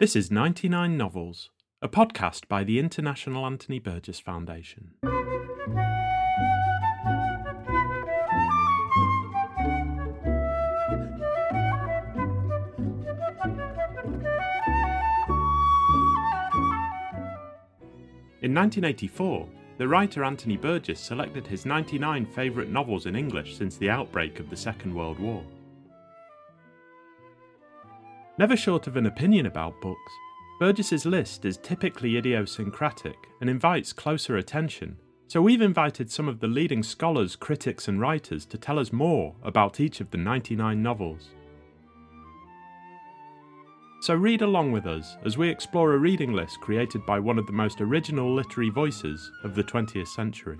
This is 99 Novels, a podcast by the International Anthony Burgess Foundation. In 1984, the writer Anthony Burgess selected his 99 favourite novels in English since the outbreak of the Second World War. Never short of an opinion about books, Burgess's list is typically idiosyncratic and invites closer attention, so we've invited some of the leading scholars, critics, and writers to tell us more about each of the 99 novels. So read along with us as we explore a reading list created by one of the most original literary voices of the 20th century.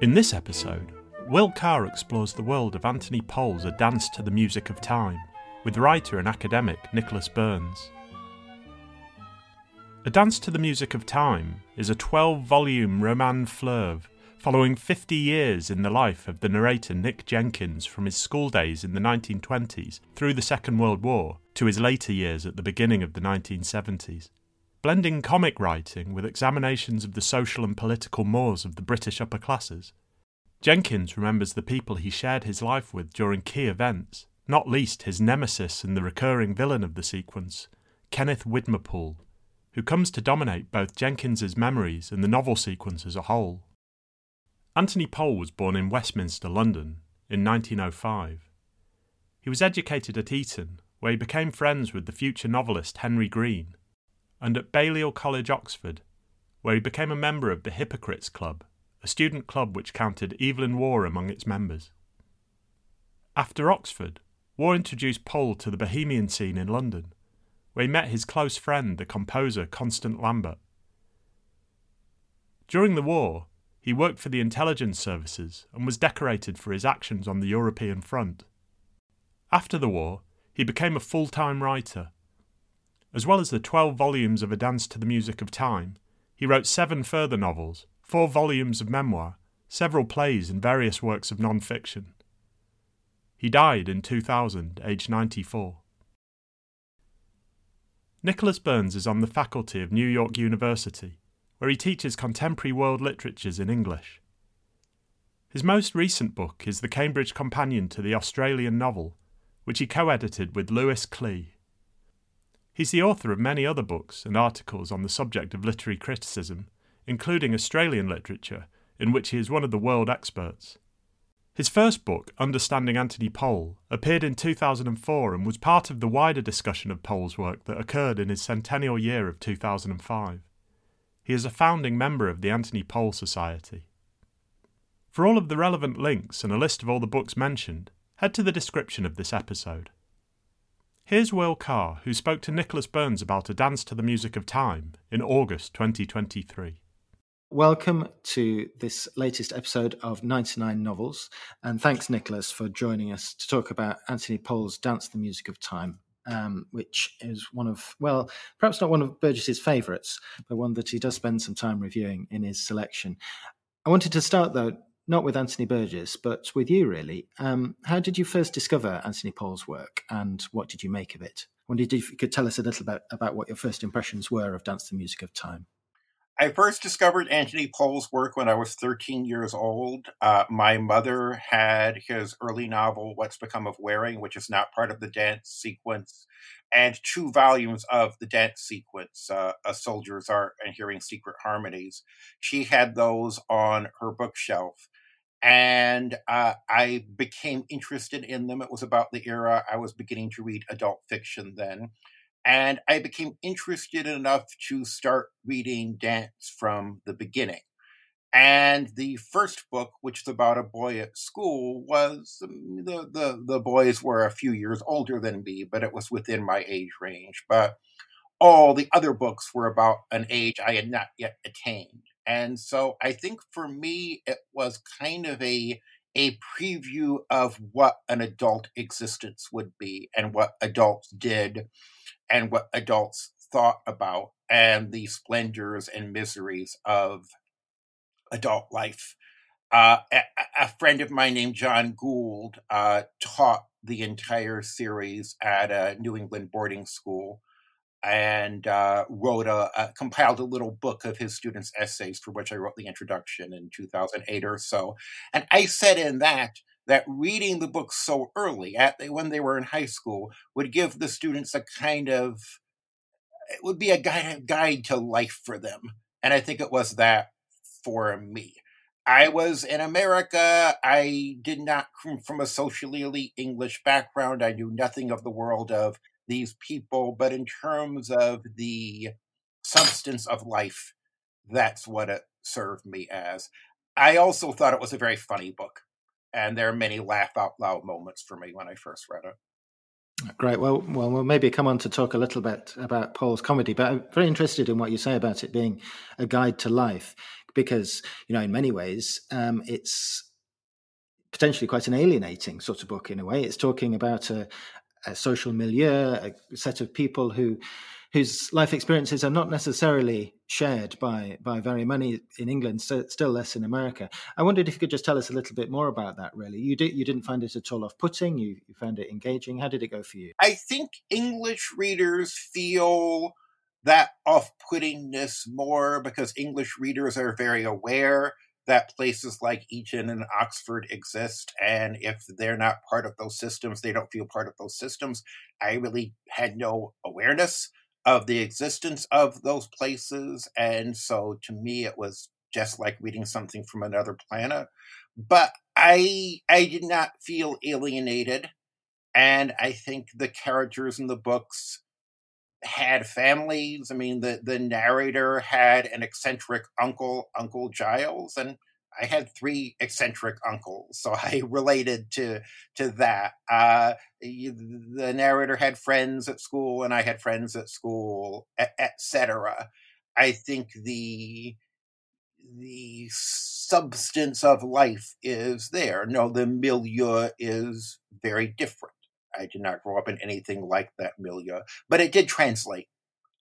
In this episode, Will Carr explores the world of Anthony Powell's A Dance to the Music of Time with writer and academic Nicholas Birns. A Dance to the Music of Time is a 12 volume roman fleuve following 50 years in the life of the narrator Nick Jenkins from his school days in the 1920s through the Second World War to his later years at the beginning of the 1970s blending comic writing with examinations of the social and political mores of the British upper classes. Jenkins remembers the people he shared his life with during key events, not least his nemesis and the recurring villain of the sequence, Kenneth Widmerpool, who comes to dominate both Jenkins's memories and the novel sequence as a whole. Anthony Powell was born in Westminster, London, in 1905. He was educated at Eton, where he became friends with the future novelist Henry Green, and at Balliol College, Oxford, where he became a member of the Hypocrites Club, a student club which counted Evelyn Waugh among its members. After Oxford, Waugh introduced Powell to the bohemian scene in London, where he met his close friend, the composer Constant Lambert. During the war, he worked for the intelligence services and was decorated for his actions on the European front. After the war, he became a full time writer as well as the 12 volumes of A Dance to the Music of Time, he wrote seven further novels, four volumes of memoir, several plays, and various works of non fiction. He died in 2000, aged 94. Nicholas Birns is on the faculty of New York University, where he teaches contemporary world literatures in English. His most recent book is the Cambridge Companion to the Australian Novel, which he co edited with Louis Klee. He's the author of many other books and articles on the subject of literary criticism, including Australian literature, in which he is one of the world experts. His first book, Understanding Anthony Powell, appeared in 2004 and was part of the wider discussion of Powell's work that occurred in his centennial year of 2005. He is a founding member of the Anthony Powell Society. For all of the relevant links and a list of all the books mentioned, head to the description of this episode. Here's Will Carr, who spoke to Nicholas Birns about A Dance to the Music of Time in August 2023. Welcome to this latest episode of 99 Novels, and thanks, Nicholas, for joining us to talk about Anthony Powell's Dance to the Music of Time, um, which is one of, well, perhaps not one of Burgess's favourites, but one that he does spend some time reviewing in his selection. I wanted to start, though, not with Anthony Burgess, but with you, really. Um, how did you first discover Anthony Powell's work, and what did you make of it? I wondered if you could tell us a little bit about what your first impressions were of Dance the Music of Time. I first discovered Anthony Powell's work when I was 13 years old. Uh, my mother had his early novel, What's Become of Waring, which is not part of the dance sequence, and two volumes of the dance sequence, uh, A Soldier's Art and Hearing Secret Harmonies. She had those on her bookshelf and uh, I became interested in them. It was about the era I was beginning to read adult fiction then. And I became interested enough to start reading dance from the beginning. And the first book, which is about a boy at school, was um, the, the, the boys were a few years older than me, but it was within my age range. But all the other books were about an age I had not yet attained. And so I think for me, it was kind of a a preview of what an adult existence would be and what adults did and what adults thought about and the splendors and miseries of adult life. Uh, a, a, friend of mine named John Gould uh, taught the entire series at a New England boarding school and uh, wrote a, a, compiled a little book of his students' essays for which I wrote the introduction in 2008 or so. And I said in that that reading the book so early, at when they were in high school, would give the students a kind of it would be a guide, guide to life for them. And I think it was that for me. I was in America. I did not come from a socially elite English background. I knew nothing of the world of these people, but in terms of the substance of life, that's what it served me as. I also thought it was a very funny book, and there are many laugh out loud moments for me when I first read it. Great. Well, well, we'll maybe come on to talk a little bit about Powell's comedy, but I'm very interested in what you say about it being a guide to life, because you know, in many ways, um, it's potentially quite an alienating sort of book in a way. It's talking about a, a social milieu, a set of people who whose life experiences are not necessarily shared by by very many in England, so still less in America. I wondered if you could just tell us a little bit more about that. Really, you did you didn't find it at all off putting. You, you found it engaging. How did it go for you? I think English readers feel that off puttingness more because English readers are very aware that places like Eton and Oxford exist. And if they're not part of those systems, they don't feel part of those systems. I really had no awareness of the existence of those places. And so to me, it was just like reading something from another planet. But I I did not feel alienated. And I think the characters in the books had families. I mean, the, the narrator had an eccentric uncle, Uncle Giles, and I had three eccentric uncles, so I related to to that. Uh, the narrator had friends at school, and I had friends at school, etc. I think the the substance of life is there. No, the milieu is very different. I did not grow up in anything like that milieu, but it did translate.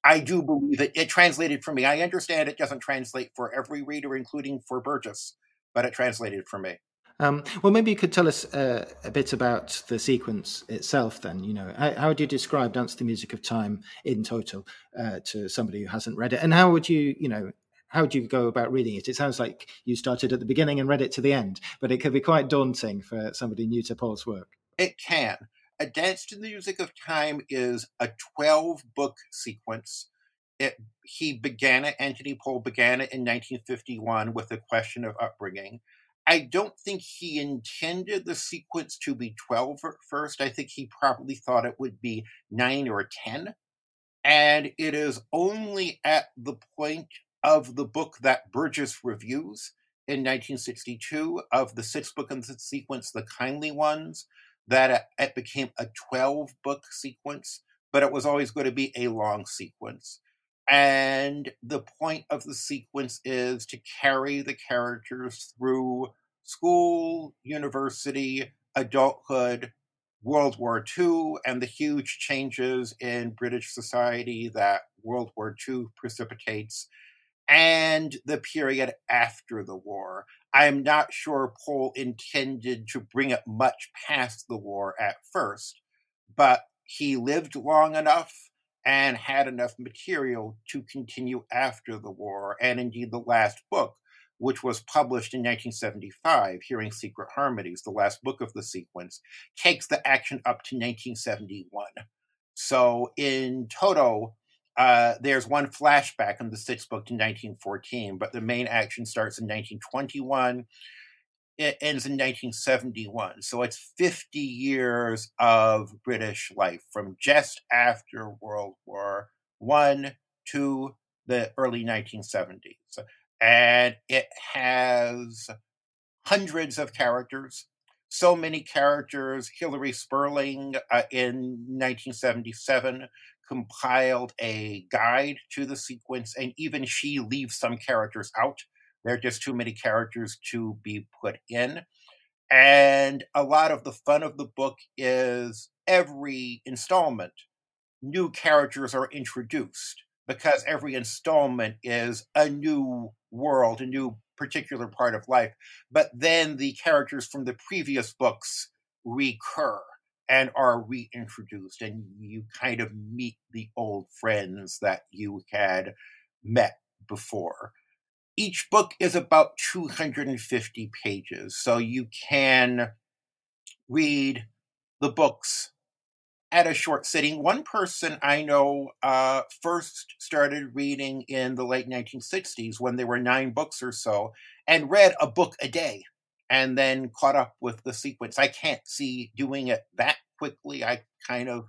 I do believe it. It translated for me. I understand it doesn't translate for every reader, including for Burgess, but it translated for me. Um, well, maybe you could tell us uh, a bit about the sequence itself. Then, you know, how, how would you describe "Dance the Music of Time" in total uh, to somebody who hasn't read it, and how would you, you know, how would you go about reading it? It sounds like you started at the beginning and read it to the end, but it could be quite daunting for somebody new to Powell's work. It can. A Dance to the Music of Time is a 12 book sequence. It, he began it, Anthony Powell began it in 1951 with the question of upbringing. I don't think he intended the sequence to be 12 at first. I think he probably thought it would be 9 or 10. And it is only at the point of the book that Burgess reviews in 1962 of the sixth book in the sequence, The Kindly Ones, that uh, it became a 12 book sequence, but it was always going to be a long sequence. And the point of the sequence is to carry the characters through school, university, adulthood, World War II, and the huge changes in British society that World War II precipitates, and the period after the war. I'm not sure Powell intended to bring it much past the war at first, but he lived long enough and had enough material to continue after the war. And indeed, the last book, which was published in 1975, Hearing Secret Harmonies, the last book of the sequence, takes the action up to 1971. So in total, uh, there's one flashback in the sixth book to 1914, but the main action starts in 1921. It ends in 1971. So it's 50 years of British life from just after World War One to the early 1970s. And it has hundreds of characters, so many characters. Hilary Spurling uh, in 1977 compiled a guide to the sequence, and even she leaves some characters out. There are just too many characters to be put in. And a lot of the fun of the book is every installment, new characters are introduced because every installment is a new world, a new particular part of life, but then the characters from the previous books recur and are reintroduced, and you kind of meet the old friends that you had met before. Each book is about 250 pages, so you can read the books at a short sitting. One person I know uh, first started reading in the late 1960s when there were nine books or so, and read a book a day and then caught up with the sequence. I can't see doing it that quickly. I kind of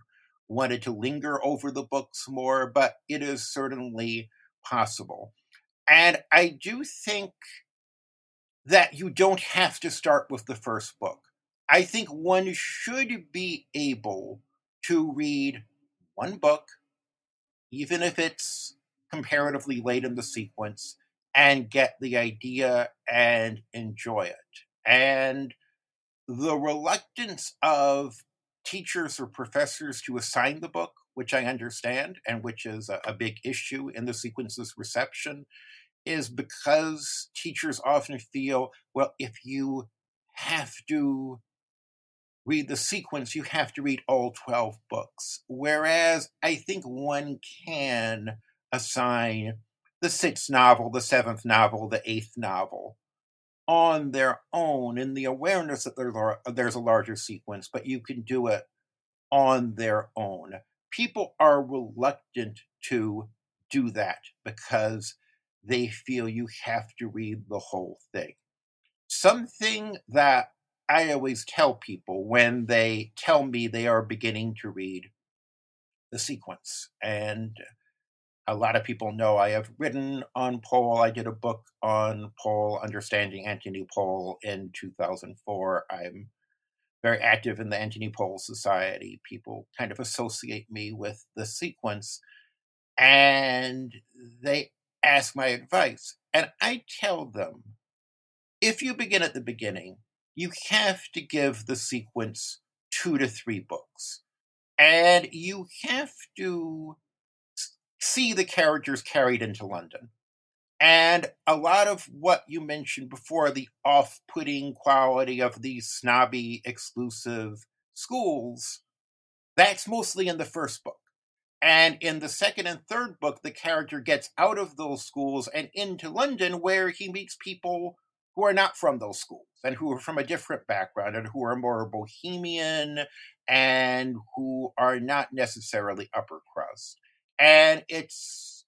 wanted to linger over the books more, but it is certainly possible. And I do think that you don't have to start with the first book. I think one should be able to read one book, even if it's comparatively late in the sequence, and get the idea and enjoy it. And the reluctance of teachers or professors to assign the book, which I understand, and which is a, a big issue in the sequence's reception, is because teachers often feel, well, if you have to read the sequence, you have to read all 12 books. Whereas I think one can assign the sixth novel, the seventh novel, the eighth novel on their own in the awareness that there's a, there's a larger sequence, but you can do it on their own. People are reluctant to do that because they feel you have to read the whole thing. Something that I always tell people when they tell me they are beginning to read the sequence, and a lot of people know I have written on Powell. I did a book on Powell, Understanding Anthony Powell in 2004. I'm very active in the Anthony Powell Society. People kind of associate me with the sequence and they ask my advice. And I tell them if you begin at the beginning, you have to give the sequence two to three books. And you have to see the characters carried into London. And a lot of what you mentioned before, the off putting quality of these snobby, exclusive schools, that's mostly in the first book. And in the second and third book, the character gets out of those schools and into London, where he meets people who are not from those schools and who are from a different background and who are more bohemian and who are not necessarily upper crust and it's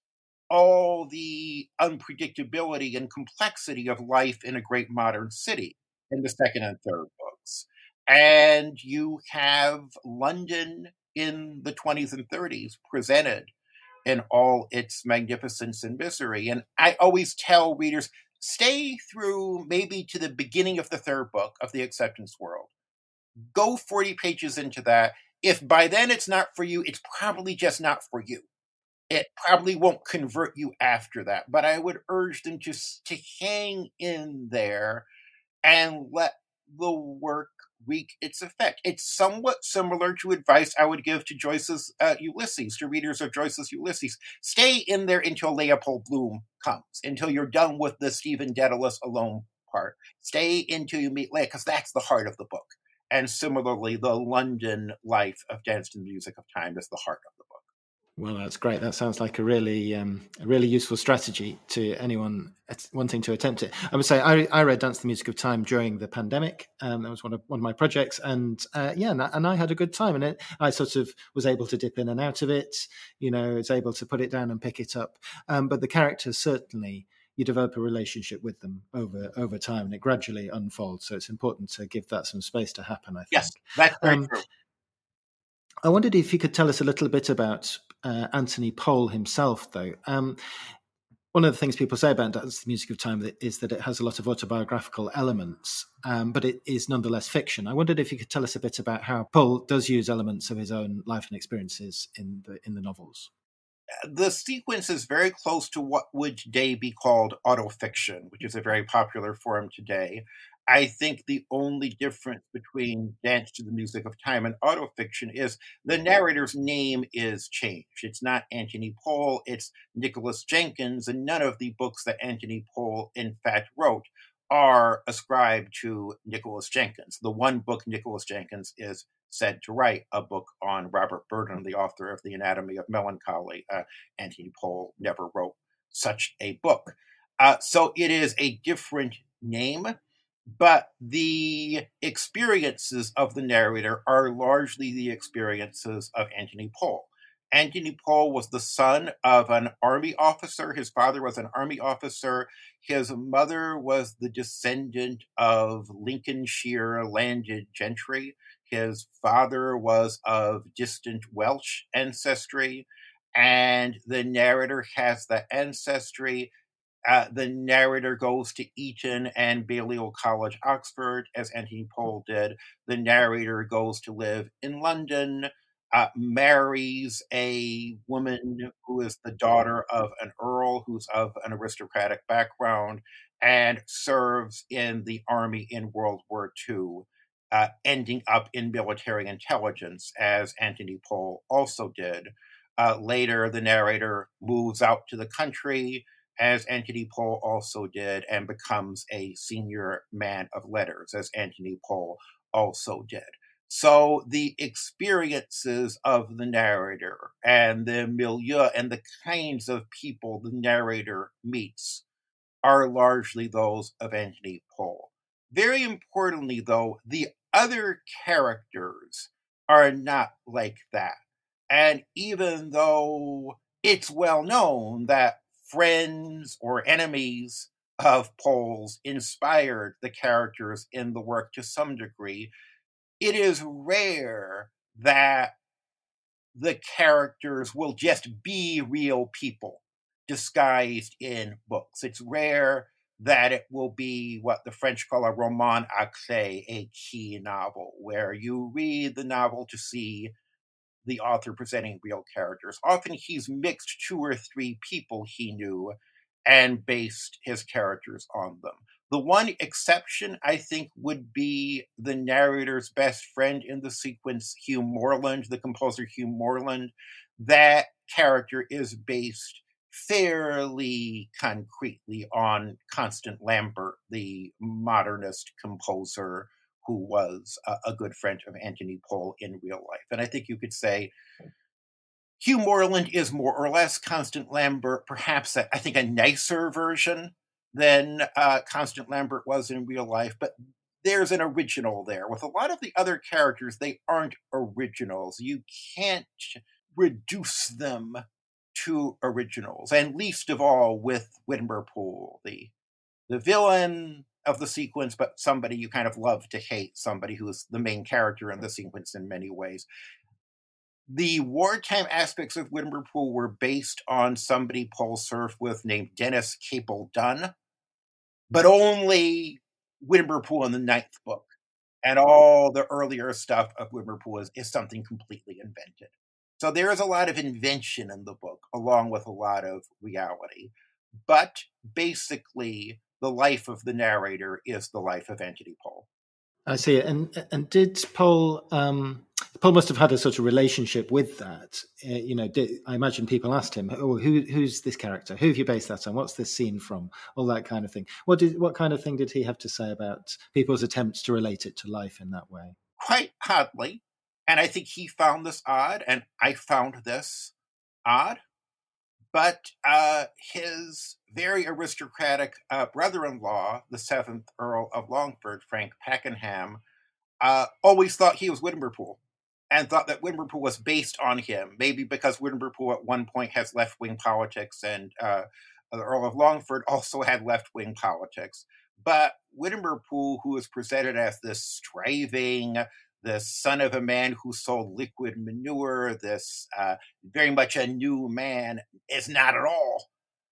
all the unpredictability and complexity of life in a great modern city in the second and third books. And you have London in the 20s and 30s presented in all its magnificence and misery. And I always tell readers stay through maybe to the beginning of the third book of The Acceptance World. Go 40 pages into that. If by then it's not for you, it's probably just not for you it probably won't convert you after that. But I would urge them just to hang in there and let the work wreak its effect. It's somewhat similar to advice I would give to Joyce's uh, Ulysses, to readers of Joyce's Ulysses. Stay in there until Leopold Bloom comes, until you're done with the Stephen Dedalus alone part. Stay until you meet Leia, because that's the heart of the book. And similarly, the London life of Dance the Music of Time is the heart of the. Well, that's great. That sounds like a really, um, a really useful strategy to anyone wanting to attempt it. I would say I, I read Dance the Music of Time during the pandemic. Um, that was one of one of my projects, and uh, yeah, and I, and I, had a good time. And it, I sort of was able to dip in and out of it. You know, was able to put it down and pick it up. Um, but the characters certainly you develop a relationship with them over over time, and it gradually unfolds. So it's important to give that some space to happen. I think. Yes, that's very um, true. I wondered if you could tell us a little bit about uh, Anthony Powell himself, though. Um, one of the things people say about the music of time is that it has a lot of autobiographical elements, um, but it is nonetheless fiction. I wondered if you could tell us a bit about how Powell does use elements of his own life and experiences in the in the novels. The sequence is very close to what would today be called autofiction, which is a very popular form today. I think the only difference between Dance to the Music of Time and autofiction is the narrator's name is changed. It's not Anthony Powell, it's Nicholas Jenkins, and none of the books that Anthony Powell, in fact, wrote are ascribed to Nicholas Jenkins. The one book Nicholas Jenkins is said to write, a book on Robert Burton, the author of The Anatomy of Melancholy. Uh, Anthony Powell never wrote such a book. Uh, so it is a different name, but the experiences of the narrator are largely the experiences of Anthony Powell. Anthony Powell was the son of an army officer. His father was an army officer. His mother was the descendant of Lincolnshire landed gentry. His father was of distant Welsh ancestry. And the narrator has the ancestry. Uh, the narrator goes to Eton and Balliol College, Oxford, as Anthony Powell did. The narrator goes to live in London uh, marries a woman who is the daughter of an earl who's of an aristocratic background and serves in the army in World War II, uh, ending up in military intelligence, as Anthony Powell also did. Uh, later, the narrator moves out to the country, as Anthony Powell also did, and becomes a senior man of letters, as Anthony Powell also did. So the experiences of the narrator and the milieu and the kinds of people the narrator meets are largely those of Anthony Powell. Very importantly, though, the other characters are not like that. And even though it's well known that friends or enemies of Powell's inspired the characters in the work to some degree, it is rare that the characters will just be real people disguised in books. It's rare that it will be what the French call a roman clef, a key novel, where you read the novel to see the author presenting real characters. Often he's mixed two or three people he knew and based his characters on them. The one exception, I think, would be the narrator's best friend in the sequence, Hugh Morland, the composer Hugh Morland. That character is based fairly concretely on Constant Lambert, the modernist composer who was a, a, good friend of Anthony Powell in real life. And I think you could say Hugh Morland is more or less Constant Lambert, perhaps I think a nicer version than uh, Constant Lambert was in real life, but there's an original there. With a lot of the other characters, they aren't originals. You can't reduce them to originals, and least of all with Widmerpool, the the villain of the sequence, but somebody you kind of love to hate, somebody who is the main character in the sequence in many ways. The wartime aspects of Widmerpool were based on somebody Powell served with named Denis Capel Dunn, but only Widmerpool in the ninth book. And all the earlier stuff of Widmerpool is, is something completely invented. So there is a lot of invention in the book, along with a lot of reality. But basically, the life of the narrator is the life of Anthony Powell. I see. And and did Powell um, Powell must have had a sort of relationship with that. Uh, you know, did, I imagine people asked him, "Oh, who, who's this character? Who have you based that on? What's this scene from?" All that kind of thing. What did what kind of thing did he have to say about people's attempts to relate it to life in that way? Quite oddly, and I think he found this odd, and I found this odd. But uh, his very aristocratic uh, brother-in-law, the seventh Earl of Longford, Frank Pakenham, uh, always thought he was Widmerpool and thought that Widmerpool was based on him, maybe because Widmerpool at one point has left wing politics and uh, the Earl of Longford also had left wing politics. But Widmerpool, who is presented as this striving, the son of a man who sold liquid manure, this uh, very much a new man, is not at all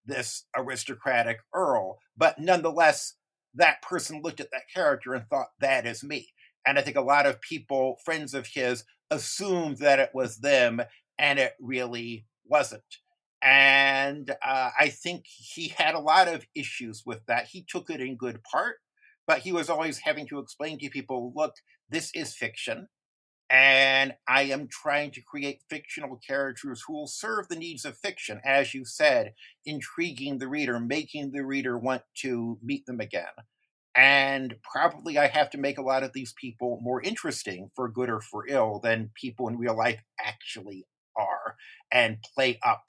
this aristocratic earl. But nonetheless, that person looked at that character and thought, that is me. And I think a lot of people, friends of his, assumed that it was them, and it really wasn't. And uh, I think he had a lot of issues with that. He took it in good part, but he was always having to explain to people look, this is fiction. And I am trying to create fictional characters who will serve the needs of fiction, as you said, intriguing the reader, making the reader want to meet them again. And probably I have to make a lot of these people more interesting for good or for ill than people in real life actually are and play up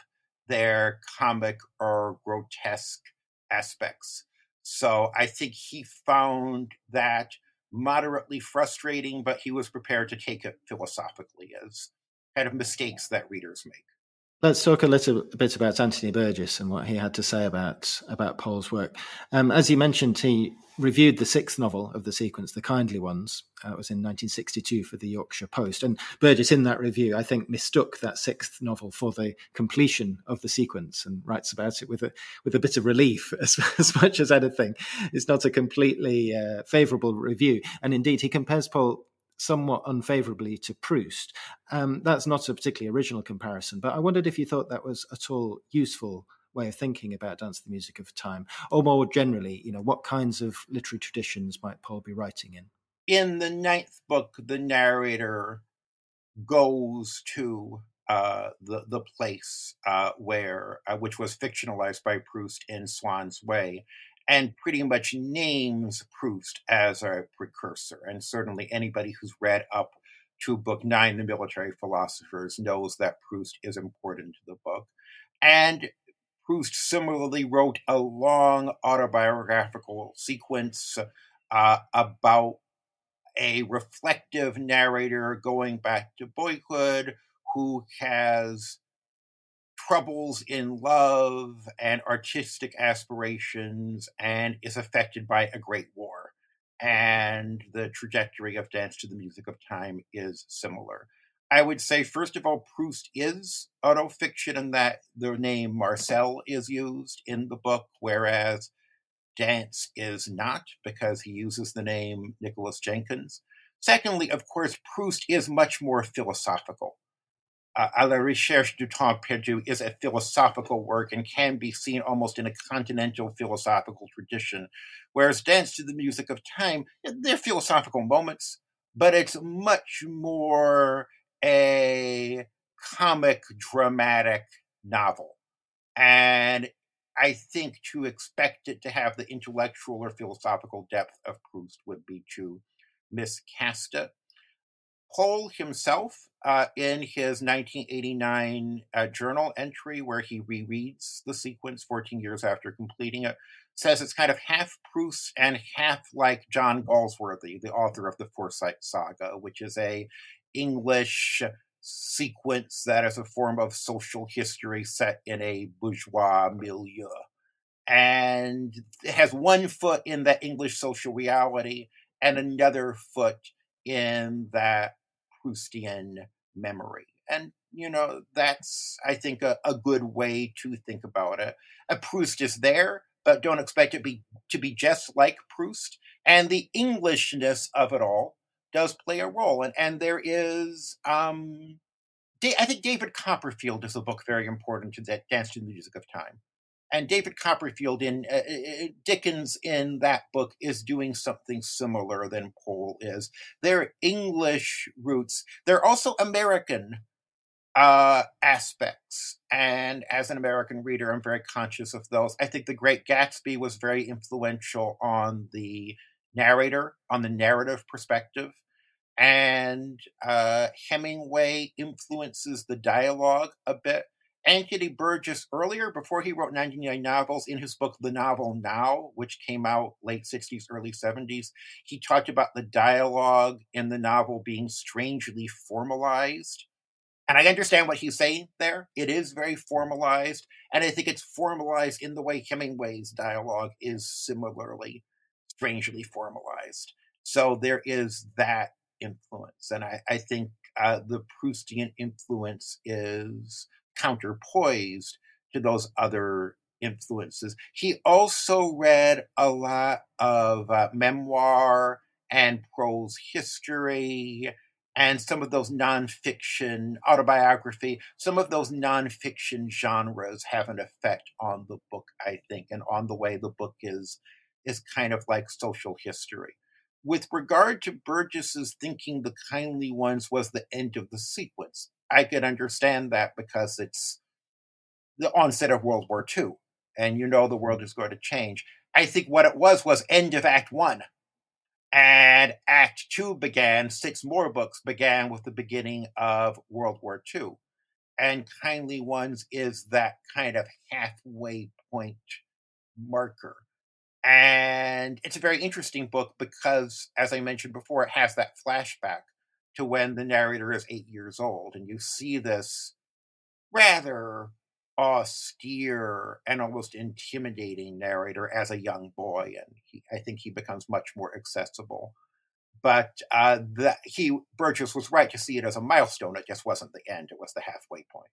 their comic or grotesque aspects. So I think he found that moderately frustrating, but he was prepared to take it philosophically as kind of mistakes that readers make. Let's talk a little bit about Anthony Burgess and what he had to say about about Powell's work. Um, as you mentioned, he reviewed the sixth novel of the sequence, The Kindly Ones. Uh, it was in 1962 for the Yorkshire Post. And Burgess, in that review, I think mistook that sixth novel for the completion of the sequence and writes about it with a with a bit of relief, as, as much as anything. It's not a completely uh, favourable review. And indeed, he compares Powell somewhat unfavorably to Proust. Um, that's not a particularly original comparison, but I wondered if you thought that was at all useful way of thinking about dance the music of time or more generally you know what kinds of literary traditions might Powell be writing in in the ninth book the narrator goes to uh, the the place uh, where uh, which was fictionalized by Proust in Swann's Way, and pretty much names Proust as a precursor. And certainly anybody who's read up to book nine, The Military Philosophers, knows that Proust is important to the book. And Proust similarly wrote a long autobiographical sequence uh, about a reflective narrator going back to boyhood who has troubles in love and artistic aspirations and is affected by a great war. And the trajectory of Dance to the Music of Time is similar. I would say, first of all, Proust is autofiction in that the name Marcel is used in the book, whereas Dance is not because he uses the name Nicholas Jenkins. Secondly, of course, Proust is much more philosophical uh, à la recherche du temps perdu is a philosophical work and can be seen almost in a continental philosophical tradition. Whereas Dance to the Music of Time, they're philosophical moments, but it's much more a comic dramatic novel. And I think to expect it to have the intellectual or philosophical depth of Proust would be to miscast it. Powell himself, uh, in his 1989 uh, journal entry, where he rereads the sequence 14 years after completing it, says it's kind of half Proust and half like John Galsworthy, the author of the Forsyte Saga, which is a English sequence that is a form of social history set in a bourgeois milieu. And has one foot in that English social reality and another foot in that Proustian memory. And, you know, that's, I think, a, a good way to think about it. A Proust is there, but don't expect it be, to be just like Proust. And the Englishness of it all does play a role. And, and there is, um, I think David Copperfield is a book very important to that Dance to the Music of Time and David Copperfield in uh, uh, uh, Dickens in that book is doing something similar than Powell is. They're English roots. They're also American uh, aspects, and as an American reader, I'm very conscious of those. I think The Great Gatsby was very influential on the narrator, on the narrative perspective. And uh, Hemingway influences the dialogue a bit Anthony Burgess earlier, before he wrote 99 novels, in his book The Novel Now, which came out late 60s, early 70s, he talked about the dialogue in the novel being strangely formalized. And I understand what he's saying there. It is very formalized. And I think it's formalized in the way Hemingway's dialogue is similarly strangely formalized. So there is that influence. And I, I think uh, the Proustian influence is counterpoised to those other influences. He also read a lot of uh, memoir and prose history and some of those nonfiction autobiography, some of those nonfiction genres have an effect on the book, I think, and on the way the book is is kind of like social history. With regard to Burgess's thinking the kindly ones was the end of the sequence, I could understand that because it's the onset of World War II, and you know the world is going to change. I think what it was was end of Act One. And Act Two began, six more books began with the beginning of World War II. And Kindly Ones is that kind of halfway point marker. And it's a very interesting book because, as I mentioned before, it has that flashback to when the narrator is eight years old. And you see this rather austere and almost intimidating narrator as a young boy. And he, I think he becomes much more accessible. But uh, the, he Burgess was right to see it as a milestone. It just wasn't the end; it was the halfway point.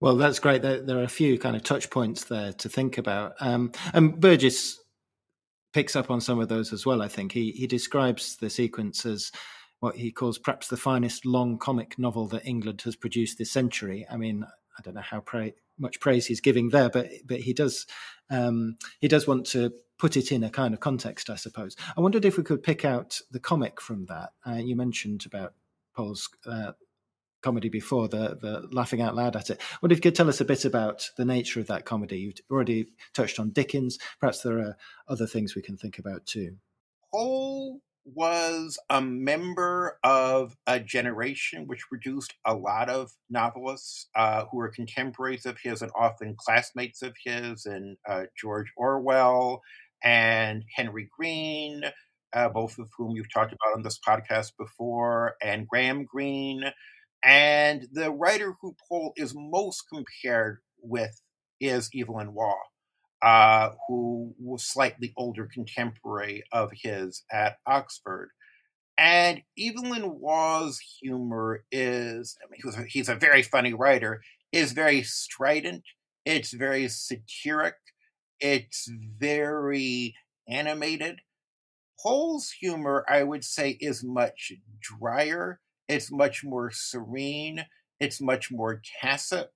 Well, that's great. There, there are a few kind of touch points there to think about. Um, and Burgess picks up on some of those as well. I think he he describes the sequence as what he calls perhaps the finest long comic novel that England has produced this century. I mean, I don't know how pra- much praise he's giving there, but but he does um, he does want to put it in a kind of context, I suppose. I wondered if we could pick out the comic from that. Uh, you mentioned about Powell's uh, comedy before, the the laughing out loud at it. Wonder if you could tell us a bit about the nature of that comedy. You've already touched on Dickens. Perhaps there are other things we can think about too. Powell was a member of a generation which produced a lot of novelists uh, who were contemporaries of his and often classmates of his, and uh, George Orwell and Henry Green, uh, both of whom you've talked about on this podcast before, and Graham Greene. And the writer who Powell is most compared with is Evelyn Waugh uh, who was slightly older contemporary of his at Oxford. And Evelyn Waugh's humor is, I mean, he a, he's a very funny writer, is very strident, it's very satiric, it's very animated. Powell's humor, I would say, is much drier, it's much more serene, it's much more tacit.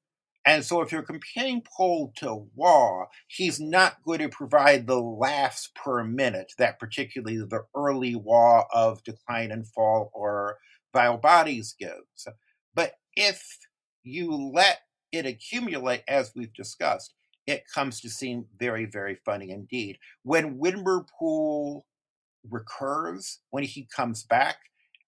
And so if you're comparing Powell to Waugh, he's not going to provide the laughs per minute that particularly the early Waugh of Decline and Fall or Vile Bodies gives. But if you let it accumulate, as we've discussed, it comes to seem very, very funny indeed. When Widmer Pool recurs, when he comes back,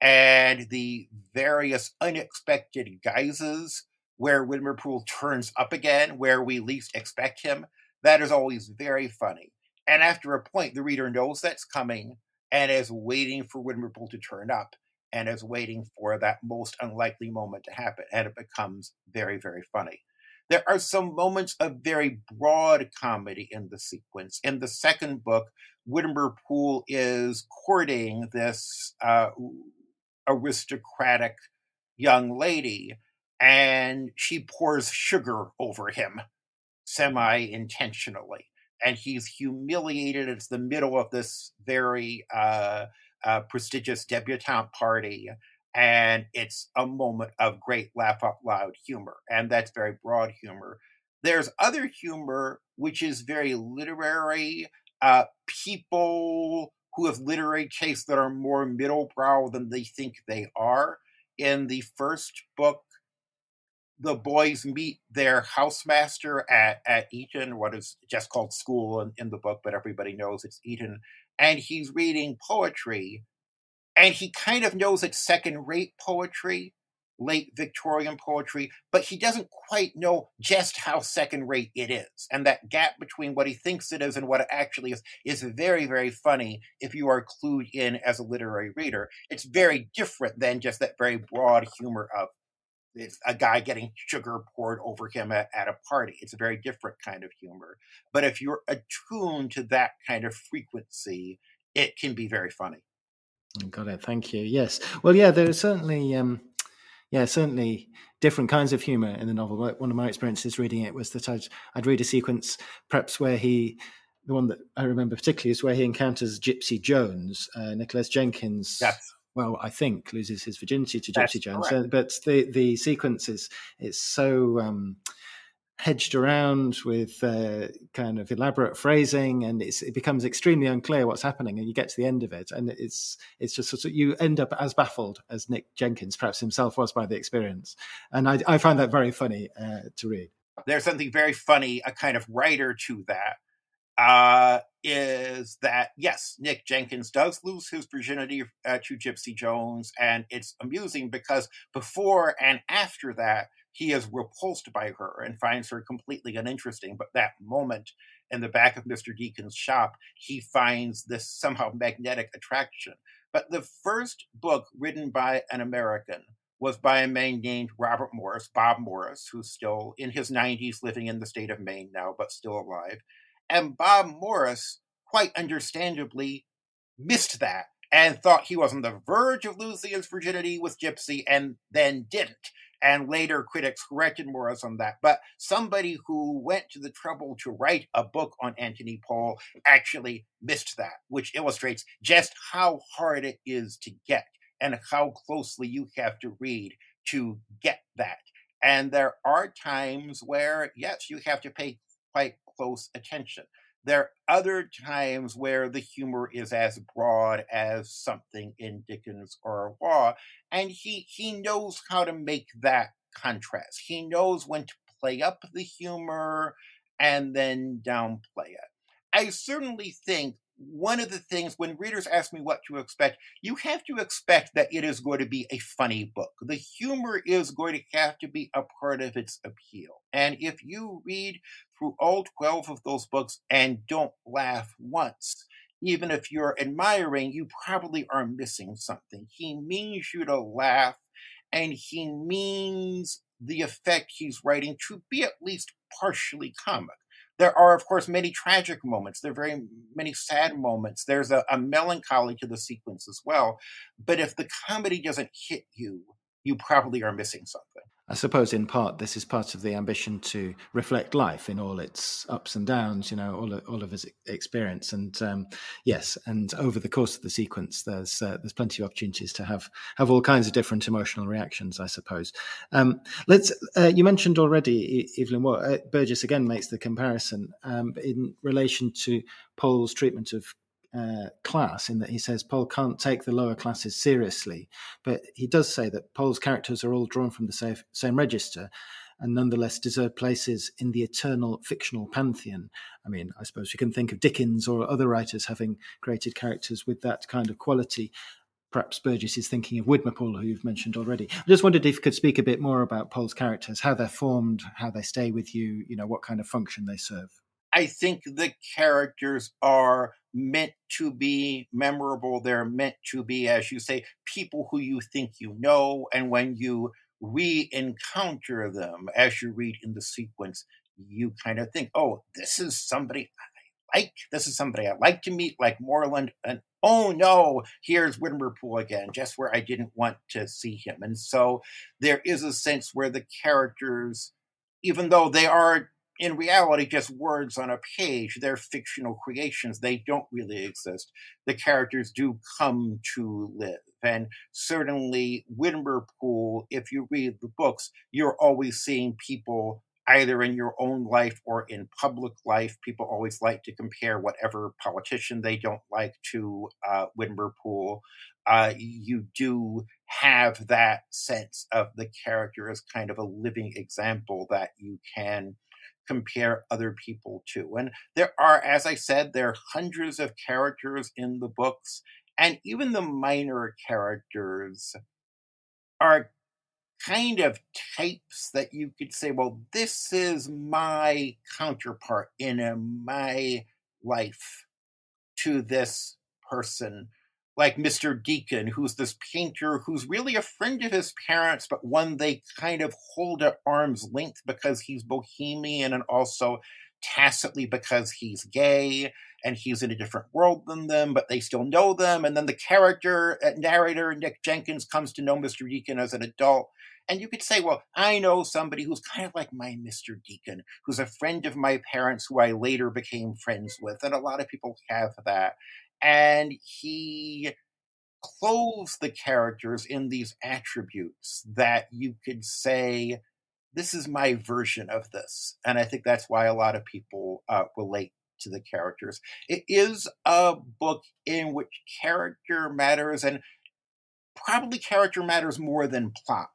and the various unexpected guises where Widmerpool turns up again, where we least expect him, that is always very funny. And after a point, the reader knows that's coming and is waiting for Widmerpool to turn up and is waiting for that most unlikely moment to happen. And it becomes very, very funny. There are some moments of very broad comedy in the sequence. In the second book, Widmer Pool is courting this uh, aristocratic young lady and she pours sugar over him semi intentionally. And he's humiliated. It's the middle of this very uh, uh, prestigious debutante party. And it's a moment of great laugh out loud humor. And that's very broad humor. There's other humor, which is very literary. Uh, people who have literary tastes that are more middle brow than they think they are. In the first book, the boys meet their housemaster at, at Eton, what is just called school in, in the book, but everybody knows it's Eton. And he's reading poetry, and he kind of knows it's second rate poetry, late Victorian poetry, but he doesn't quite know just how second rate it is. And that gap between what he thinks it is and what it actually is is very, very funny if you are clued in as a literary reader. It's very different than just that very broad humor of it's a guy getting sugar poured over him at, at, a party. It's a very different kind of humor. But if you're attuned to that kind of frequency, it can be very funny. Got it. Thank you. Yes. Well, yeah, there are certainly, um, yeah, certainly different kinds of humor in the novel. One of my experiences reading it was that I'd, I'd read a sequence, perhaps where he, the one that I remember particularly is where he encounters Gypsy Jones, uh, Nicholas Jenkins. Yes well, I think loses his virginity to Gypsy Jones. But the the sequence is it's so um, hedged around with uh, kind of elaborate phrasing, and it becomes extremely unclear what's happening. And you get to the end of it, and it's it's just sort of you end up as baffled as Nick Jenkins perhaps himself was by the experience. And I, I find that very funny uh, to read. There's something very funny, a kind of writer to that. Uh, is that yes, Nick Jenkins does lose his virginity uh, to Gypsy Jones, and it's amusing because before and after that, he is repulsed by her and finds her completely uninteresting. But that moment in the back of Mr. Deacon's shop, he finds this somehow magnetic attraction. But the first book written by an American was by a man named Robert Morris, Bob Morris, who's still in his 90s, living in the state of Maine now, but still alive. And Bob Morris, quite understandably, missed that and thought he was on the verge of losing his virginity with Gypsy and then didn't and later critics corrected Morris on that. But somebody who went to the trouble to write a book on Anthony Powell actually missed that, which illustrates just how hard it is to get and how closely you have to read to get that. And there are times where, yes, you have to pay quite close attention. There are other times where the humor is as broad as something in Dickens or Waugh, and he he knows how to make that contrast. He knows when to play up the humor and then downplay it. I certainly think one of the things when readers ask me what to expect, you have to expect that it is going to be a funny book. The humor is going to have to be a part of its appeal. And if you read through all 12 of those books and don't laugh once, even if you're admiring, you probably are missing something. He means you to laugh, and he means the effect he's writing to be at least partially comic. There are, of course, many tragic moments. There are very many sad moments. There's a, a melancholy to the sequence as well. But if the comedy doesn't hit you, you probably are missing something. I suppose in part this is part of the ambition to reflect life in all its ups and downs, you know, all of, all of his experience. And um, yes, and over the course of the sequence, there's uh, there's plenty of opportunities to have have all kinds of different emotional reactions. I suppose. Um, let's. Uh, you mentioned already, Evelyn. Uh, Burgess again makes the comparison um, in relation to Powell's treatment of uh, class in that he says Powell can't take the lower classes seriously, but he does say that Powell's characters are all drawn from the same, same register and nonetheless deserve places in the eternal fictional pantheon. I mean, I suppose you can think of Dickens or other writers having created characters with that kind of quality. Perhaps Burgess is thinking of Widmerpool, who you've mentioned already. I just wondered if you could speak a bit more about Powell's characters, how they're formed, how they stay with you, you know, what kind of function they serve. I think the characters are meant to be memorable. They're meant to be, as you say, people who you think you know. And when you re encounter them as you read in the sequence, you kind of think, oh, this is somebody I like. This is somebody I like to meet, like Morland. And oh no, here's Widmerpool again, just where I didn't want to see him. And so there is a sense where the characters, even though they are in reality just words on a page. They're fictional creations. They don't really exist. The characters do come to live. And certainly, Widmerpool, if you read the books, you're always seeing people either in your own life or in public life. People always like to compare whatever politician they don't like to uh, Widmerpool. Uh, you do have that sense of the character as kind of a living example that you can compare other people to. And there are, as I said, there are hundreds of characters in the books, and even the minor characters are kind of types that you could say, well, this is my counterpart in a, my life to this person like Mr. Deacon, who's this painter who's really a friend of his parents, but one they kind of hold at arm's length because he's bohemian and also tacitly because he's gay and he's in a different world than them, but they still know them. And then the character, uh, narrator Nick Jenkins, comes to know Mr. Deacon as an adult. And you could say, well, I know somebody who's kind of like my Mr. Deacon, who's a friend of my parents who I later became friends with. And a lot of people have that and he clothes the characters in these attributes that you could say this is my version of this. And I think that's why a lot of people uh, relate to the characters. It is a book in which character matters, and probably character matters more than plot.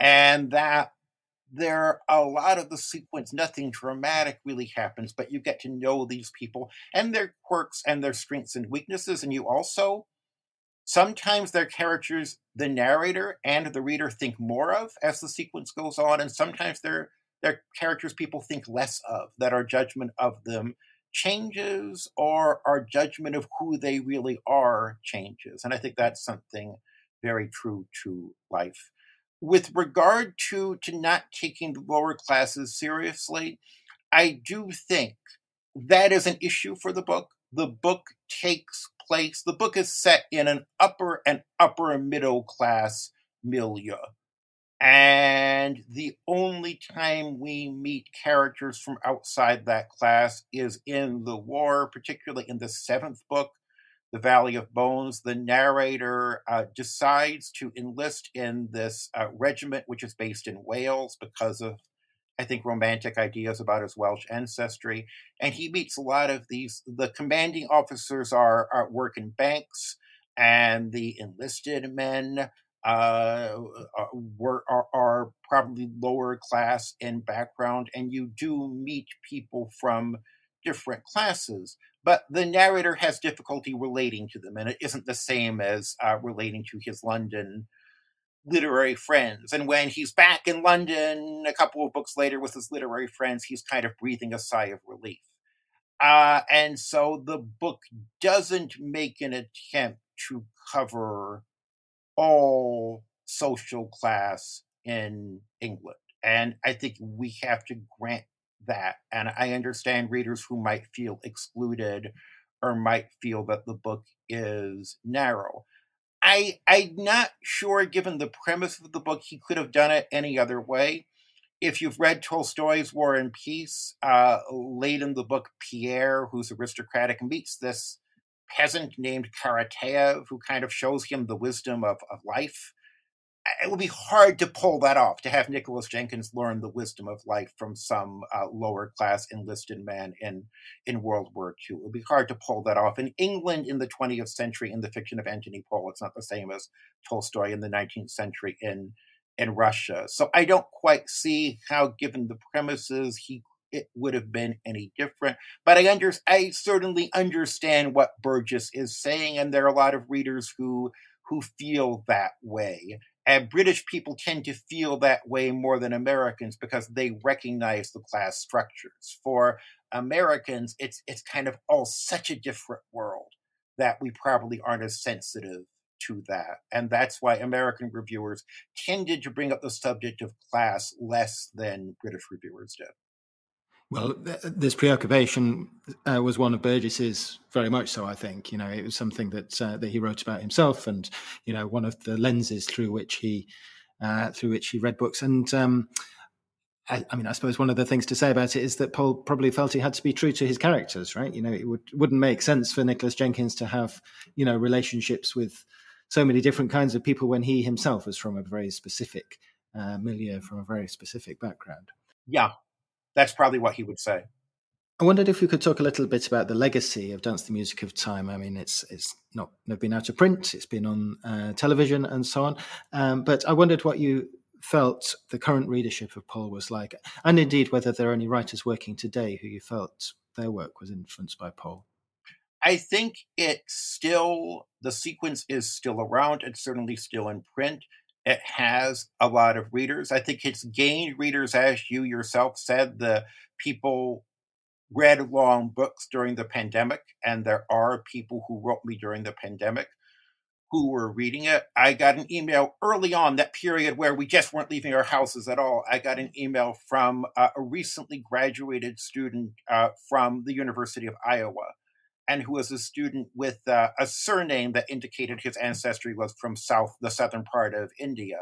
And that there are a lot of the sequence, nothing dramatic really happens, but you get to know these people and their quirks and their strengths and weaknesses. And you also sometimes their characters the narrator and the reader think more of as the sequence goes on, and sometimes they're they're characters people think less of, that our judgment of them changes or our judgment of who they really are changes. And I think that's something very true to life with regard to to not taking the lower classes seriously, I do think that is an issue for the book. The book takes place. The book is set in an upper and upper middle class milieu. And the only time we meet characters from outside that class is in the war, particularly in the seventh book, the Valley of Bones, the narrator uh, decides to enlist in this uh, regiment, which is based in Wales because of, I think, romantic ideas about his Welsh ancestry. And he meets a lot of these. The commanding officers are, are work in banks, and the enlisted men uh, uh were, are, are probably lower class in background. And you do meet people from different classes but the narrator has difficulty relating to them, and it isn't the same as uh, relating to his London literary friends. And when he's back in London a couple of books later with his literary friends, he's kind of breathing a sigh of relief. Uh, and so the book doesn't make an attempt to cover all social class in England. And I think we have to grant that. And I understand readers who might feel excluded or might feel that the book is narrow. I I'm not sure, given the premise of the book, he could have done it any other way. If you've read Tolstoy's War and Peace, uh, late in the book, Pierre, who's aristocratic, meets this peasant named Karataev, who kind of shows him the wisdom of, of life it would be hard to pull that off to have Nicholas Jenkins learn the wisdom of life from some uh, lower class enlisted man in in World War II. It would be hard to pull that off. In England in the 20th century, in the fiction of Anthony Powell, it's not the same as Tolstoy in the 19th century in in Russia. So I don't quite see how, given the premises, he it would have been any different. But I under I certainly understand what Burgess is saying, and there are a lot of readers who who feel that way. And British people tend to feel that way more than Americans because they recognize the class structures. For Americans, it's it's kind of all such a different world that we probably aren't as sensitive to that. And that's why American reviewers tended to bring up the subject of class less than British reviewers did. Well, this preoccupation uh, was one of Burgess's, very much so. I think you know it was something that uh, that he wrote about himself, and you know one of the lenses through which he uh, through which he read books. And um, I, I, mean, I suppose one of the things to say about it is that Powell probably felt he had to be true to his characters, right? You know, it would wouldn't make sense for Nicholas Jenkins to have you know relationships with so many different kinds of people when he himself was from a very specific uh, milieu, from a very specific background. Yeah, that's probably what he would say. I wondered if we could talk a little bit about the legacy of Dance the Music of Time. I mean, it's it's not been out of print, it's been on uh, television and so on. Um, but I wondered what you felt the current readership of Powell was like, and indeed whether there are any writers working today who you felt their work was influenced by Powell. I think it still the sequence is still around. It's certainly still in print. It has a lot of readers. I think it's gained readers, as you yourself said. The people read long books during the pandemic, and there are people who wrote me during the pandemic who were reading it. I got an email early on that period where we just weren't leaving our houses at all. I got an email from uh, a recently graduated student uh, from the University of Iowa and who was a student with uh, a surname that indicated his ancestry was from south the southern part of India.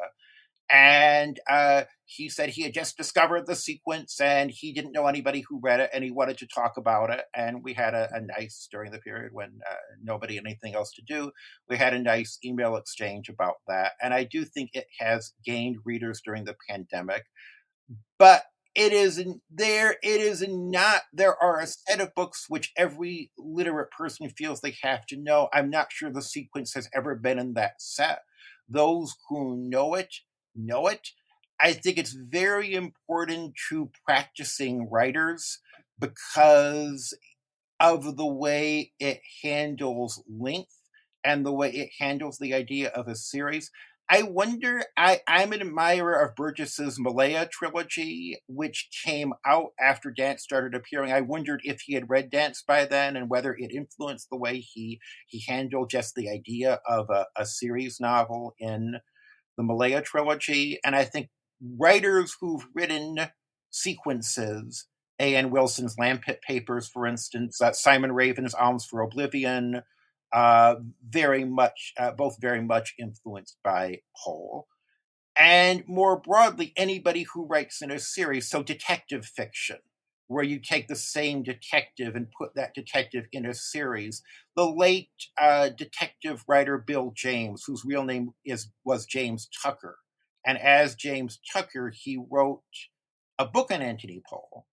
And uh, he said he had just discovered the sequence and he didn't know anybody who read it and he wanted to talk about it. And we had a, a nice, during the period when uh, nobody had anything else to do, we had a nice email exchange about that. And I do think it has gained readers during the pandemic. but it is there it is not there are a set of books which every literate person feels they have to know. I'm not sure the sequence has ever been in that set. Those who know it know it. I think it's very important to practicing writers because of the way it handles length and the way it handles the idea of a series I wonder. I, I'm an admirer of Burgess's Malaya trilogy, which came out after Dance started appearing. I wondered if he had read Dance by then and whether it influenced the way he he handled just the idea of a, a series novel in the Malaya trilogy. And I think writers who've written sequences, A.N. Wilson's Lampitt Papers, for instance, uh, Simon Raven's Alms for Oblivion, uh, very much, uh, both very much influenced by Powell. And more broadly, anybody who writes in a series, so detective fiction, where you take the same detective and put that detective in a series. The late uh, detective writer Bill James, whose real name is was James Tucker, and as James Tucker, he wrote a book on Anthony Powell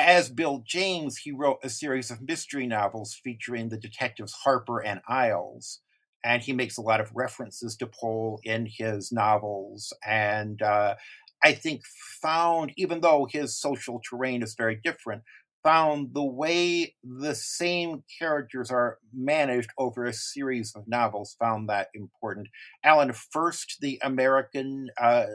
as Bill James, he wrote a series of mystery novels featuring the detectives Harpur and Iles. And he makes a lot of references to Powell in his novels. And uh, I think found, even though his social terrain is very different, found the way the same characters are managed over a series of novels, found that important. Alan Furst, the American uh,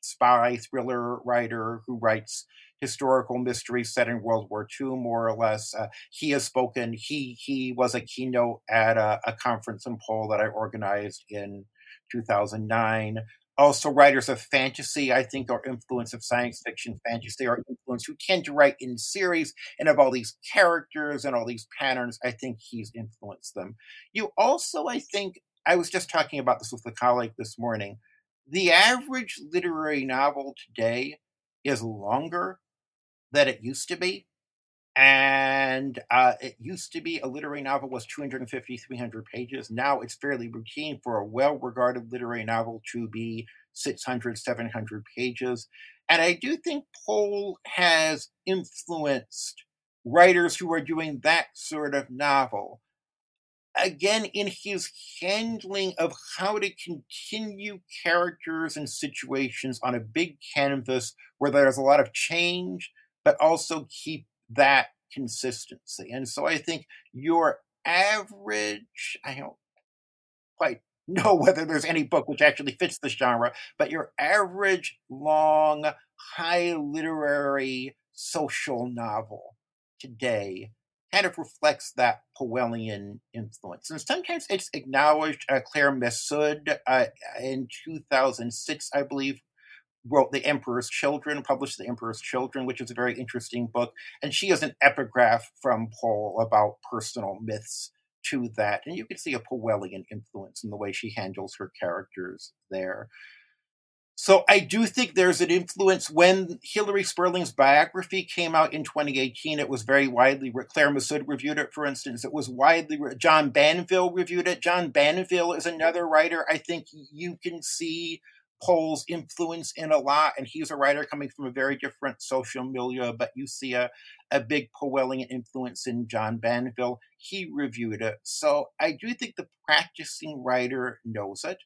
spy thriller writer who writes historical mystery set in World War II, more or less. Uh, he has spoken. He he was a keynote at a, a conference in Powell that I organized in 2009 also writers of fantasy i think are influenced of science fiction fantasy are influence who tend to write in series and have all these characters and all these patterns i think he's influenced them you also i think i was just talking about this with a colleague this morning the average literary novel today is longer that it used to be. And uh, it used to be a literary novel was 250, 300 pages. Now it's fairly routine for a well regarded literary novel to be 600, 700 pages. And I do think Powell has influenced writers who are doing that sort of novel again in his handling of how to continue characters and situations on a big canvas where there's a lot of change but also keep that consistency. And so I think your average, I don't quite know whether there's any book which actually fits the genre, but your average long, high literary social novel today kind of reflects that Powellian influence. And sometimes it's acknowledged. Uh, Claire Messud uh, in 2006, I believe, wrote The Emperor's Children, published The Emperor's Children, which is a very interesting book. And she has an epigraph from Powell about personal myths to that. And you can see a Powellian influence in the way she handles her characters there. So I do think there's an influence. When Hilary Spurling's biography came out in 2018, it was very widely. Claire Messud reviewed it, for instance. It was widely. John Banville reviewed it. John Banville is another writer. I think you can see Powell's influence in a lot, and he's a writer coming from a very different social milieu, but you see a, a big Powellian influence in John Banville. He reviewed it. So I do think the practicing writer knows it.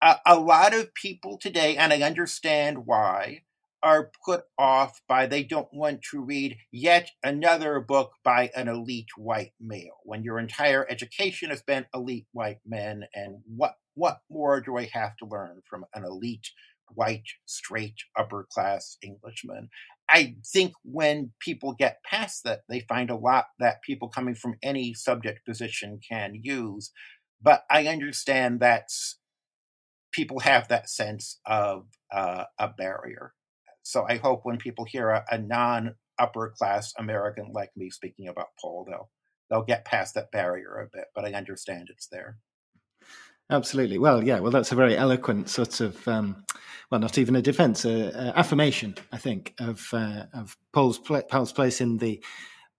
Uh, a lot of people today, and I understand why, are put off by they don't want to read yet another book by an elite white male when your entire education has been elite white men and what what more do I have to learn from an elite white straight upper class Englishman? I think when people get past that, they find a lot that people coming from any subject position can use. But I understand that people have that sense of uh, a barrier. So I hope when people hear a, a non upper class American like me speaking about Powell, they'll they'll get past that barrier a bit. But I understand it's there. Absolutely. Well, yeah. Well, that's a very eloquent sort of, um, well, not even a defence, a, affirmation, I think, of uh, of Powell's, pl- Powell's place in the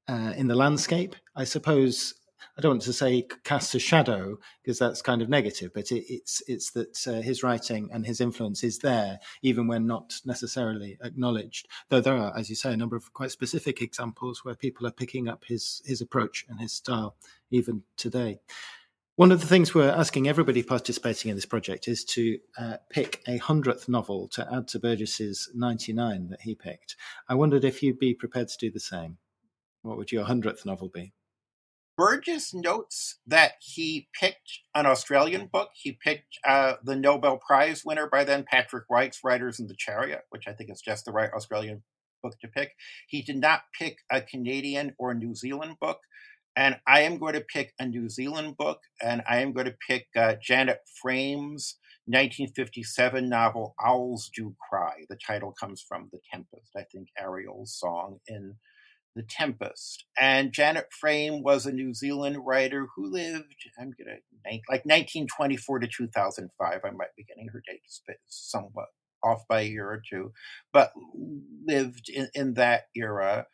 uh, in the landscape. I suppose I don't want to say casts a shadow because that's kind of negative, but it, it's it's that uh, his writing and his influence is there even when not necessarily acknowledged. Though there are, as you say, a number of quite specific examples where people are picking up his his approach and his style even today. One of the things we're asking everybody participating in this project is to uh, pick a hundredth novel to add to Burgess's 99 that he picked. I wondered if you'd be prepared to do the same. What would your hundredth novel be? Burgess notes that he picked an Australian book. He picked uh, the Nobel Prize winner by then, Patrick White's Riders in the Chariot, which I think is just the right Australian book to pick. He did not pick a Canadian or New Zealand book. And I am going to pick a New Zealand book, and I am going to pick uh, Janet Frame's 1957 novel Owls Do Cry. The title comes from The Tempest, I think Ariel's song in The Tempest. And Janet Frame was a New Zealand writer who lived, I'm going to, like 1924 to 2005. I might be getting her dates somewhat off by a year or two, but lived in, in that era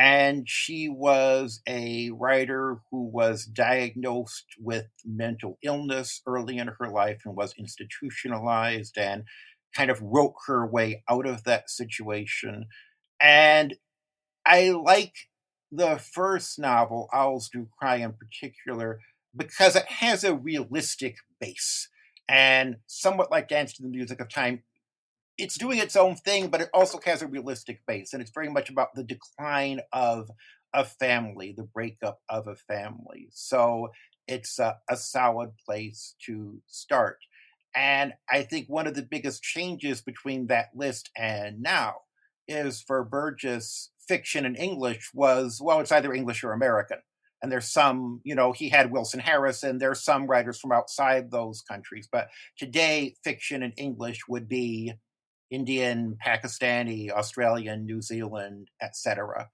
and she was a writer who was diagnosed with mental illness early in her life and was institutionalized and kind of wrote her way out of that situation. And I like the first novel, Owls Do Cry in particular, because it has a realistic base. And somewhat like Dance to the Music of Time, it's doing its own thing, but it also has a realistic base, and it's very much about the decline of a family, the breakup of a family. So it's a, a solid place to start. And I think one of the biggest changes between that list and now is for Burgess, fiction in English was, well, it's either English or American. And there's some, you know, he had Wilson Harris, and there's some writers from outside those countries. But today, fiction in English would be Indian, Pakistani, Australian, New Zealand, etc.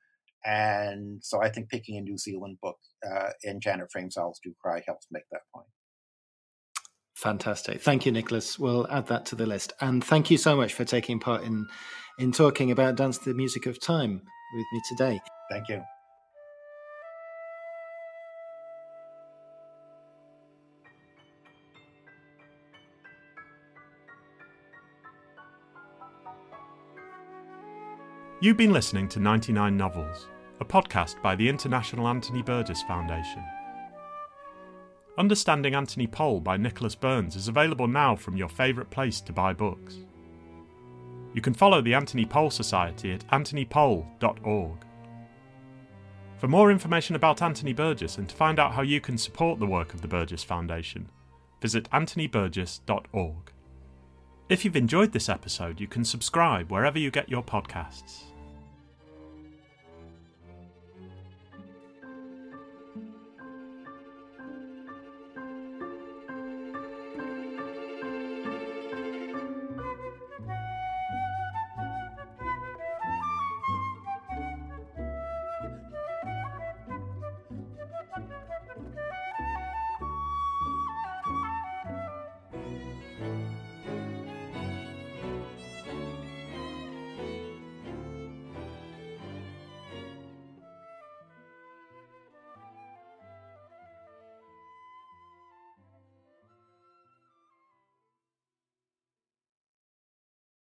And so I think picking a New Zealand book uh, in Janet Frame's Do Cry helps make that point. Fantastic. Thank you, Nicholas. We'll add that to the list. And thank you so much for taking part in, in talking about Dance to the Music of Time with me today. Thank you. You've been listening to 99 Novels, a podcast by the International Anthony Burgess Foundation. Understanding Anthony Powell by Nicholas Birns is available now from your favourite place to buy books. You can follow the Anthony Powell Society at anthonypowell.org. For more information about Anthony Burgess and to find out how you can support the work of the Burgess Foundation, visit anthonyburgess.org. If you've enjoyed this episode, you can subscribe wherever you get your podcasts.